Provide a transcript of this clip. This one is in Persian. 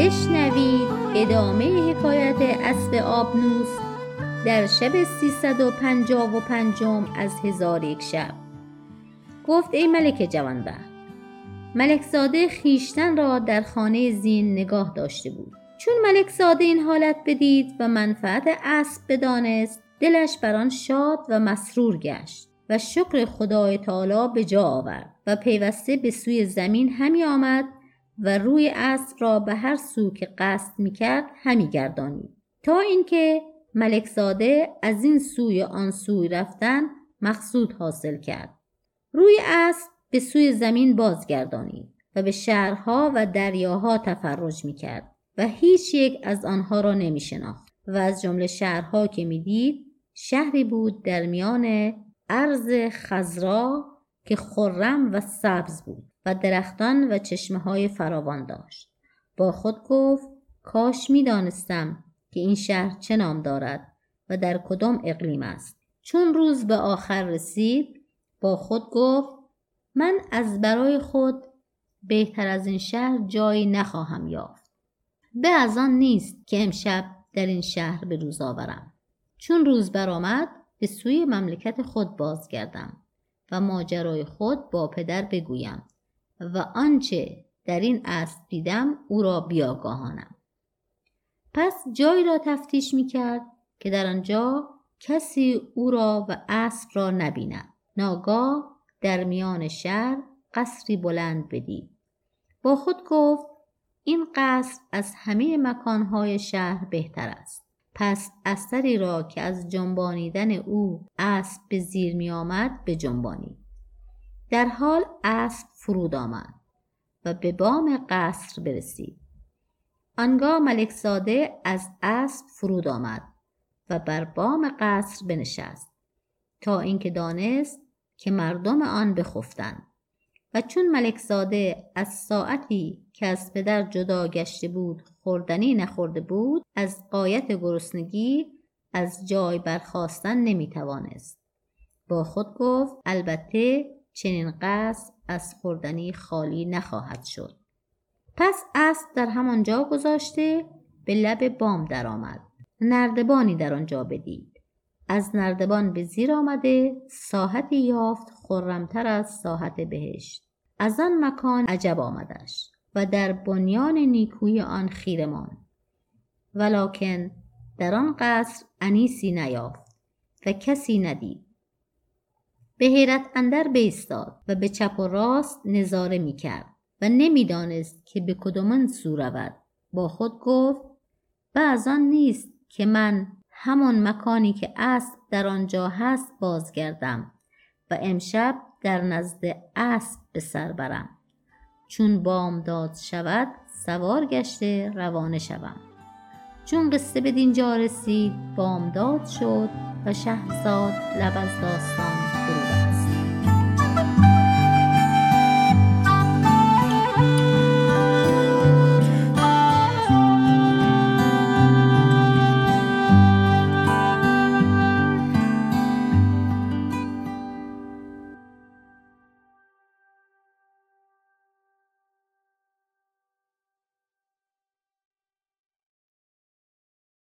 بشنوید ادامه حکایت اسب آبنوس در شب سیصد و پنجاه و پنجم از هزار یک شب. گفت ای ملک جوانبخت ملک زاده خیشتن را در خانه زین نگاه داشته بود. چون ملک زاده این حالت بدید و منفعت اسب بدانست دلش بر آن شاد و مسرور گشت و شکر خدای تعالی به جا آورد و پیوسته به سوی زمین همی آمد و روی اسب را به هر سو که قصد می‌کرد همی گردانید تا اینکه ملک زاده از این سوی آن سوی رفتن مقصود حاصل کرد. روی اسب به سوی زمین بازگردانید و به شهرها و دریاها تفرج می‌کرد و هیچ یک از آنها را نمی شناخت و از جمله شهرها که می‌دید شهری بود در میان عرض خزرا که خرم و سبز بود. و درختان و چشمه های فراوان داشت. با خود گفت کاش می‌دانستم که این شهر چه نام دارد و در کدام اقلیم است. چون روز به آخر رسید با خود گفت من از برای خود بهتر از این شهر جایی نخواهم یافت. به از آن نیست که امشب در این شهر به روز آورم. چون روز برآمد به سوی مملکت خود بازگردم و ماجرای خود با پدر بگویم. و آنچه در این اسب دیدم او را بیاگاهانم. پس جایی را تفتیش می کرد که در آنجا کسی او را و اسب را نبیند. ناگاه در میان شهر قصری بلند بدید. با خود گفت این قصر از همه مکانهای شهر بهتر است. پس اثری را که از جنبانیدن او اسب به زیر می آمد به جنبانی. در حال اسب فرود آمد و به بام قصر برسید. آنگاه ملک زاده از اسب فرود آمد و بر بام قصر بنشست تا اینکه دانست که مردم آن بخفتند. و چون ملک زاده از ساعتی که از پدر جدا گشته بود خوردنی نخورده بود از قایت گرسنگی از جای برخواستن نمی‌توانست. با خود گفت البته چنین قصد از خوردنی خالی نخواهد شد. پس اسب در همانجا گذاشته به لب بام درآمد. نردبانی در آنجا بدید. از نردبان به زیر آمده ساحتی یافت خرمتر از ساحت بهشت. از آن مکان عجب آمدش و در بنیان نیکوی آن خیره ماند. ولکن در آن قصر انیسی نیافت و کسی ندید. به حیرت اندر بایستاد و به چپ و راست نظاره می‌کرد و نمی‌دانست که به کدومان سو رود. با خود گفت آن نیست که من همان مکانی که اسب در آنجا هست بازگردم و امشب در نزد اسب به سر برم. چون بامداد شود سوار گشته روانه شوم. چون قصه به جا رسید بامداد شد و شهرزاد لب از داستان فرو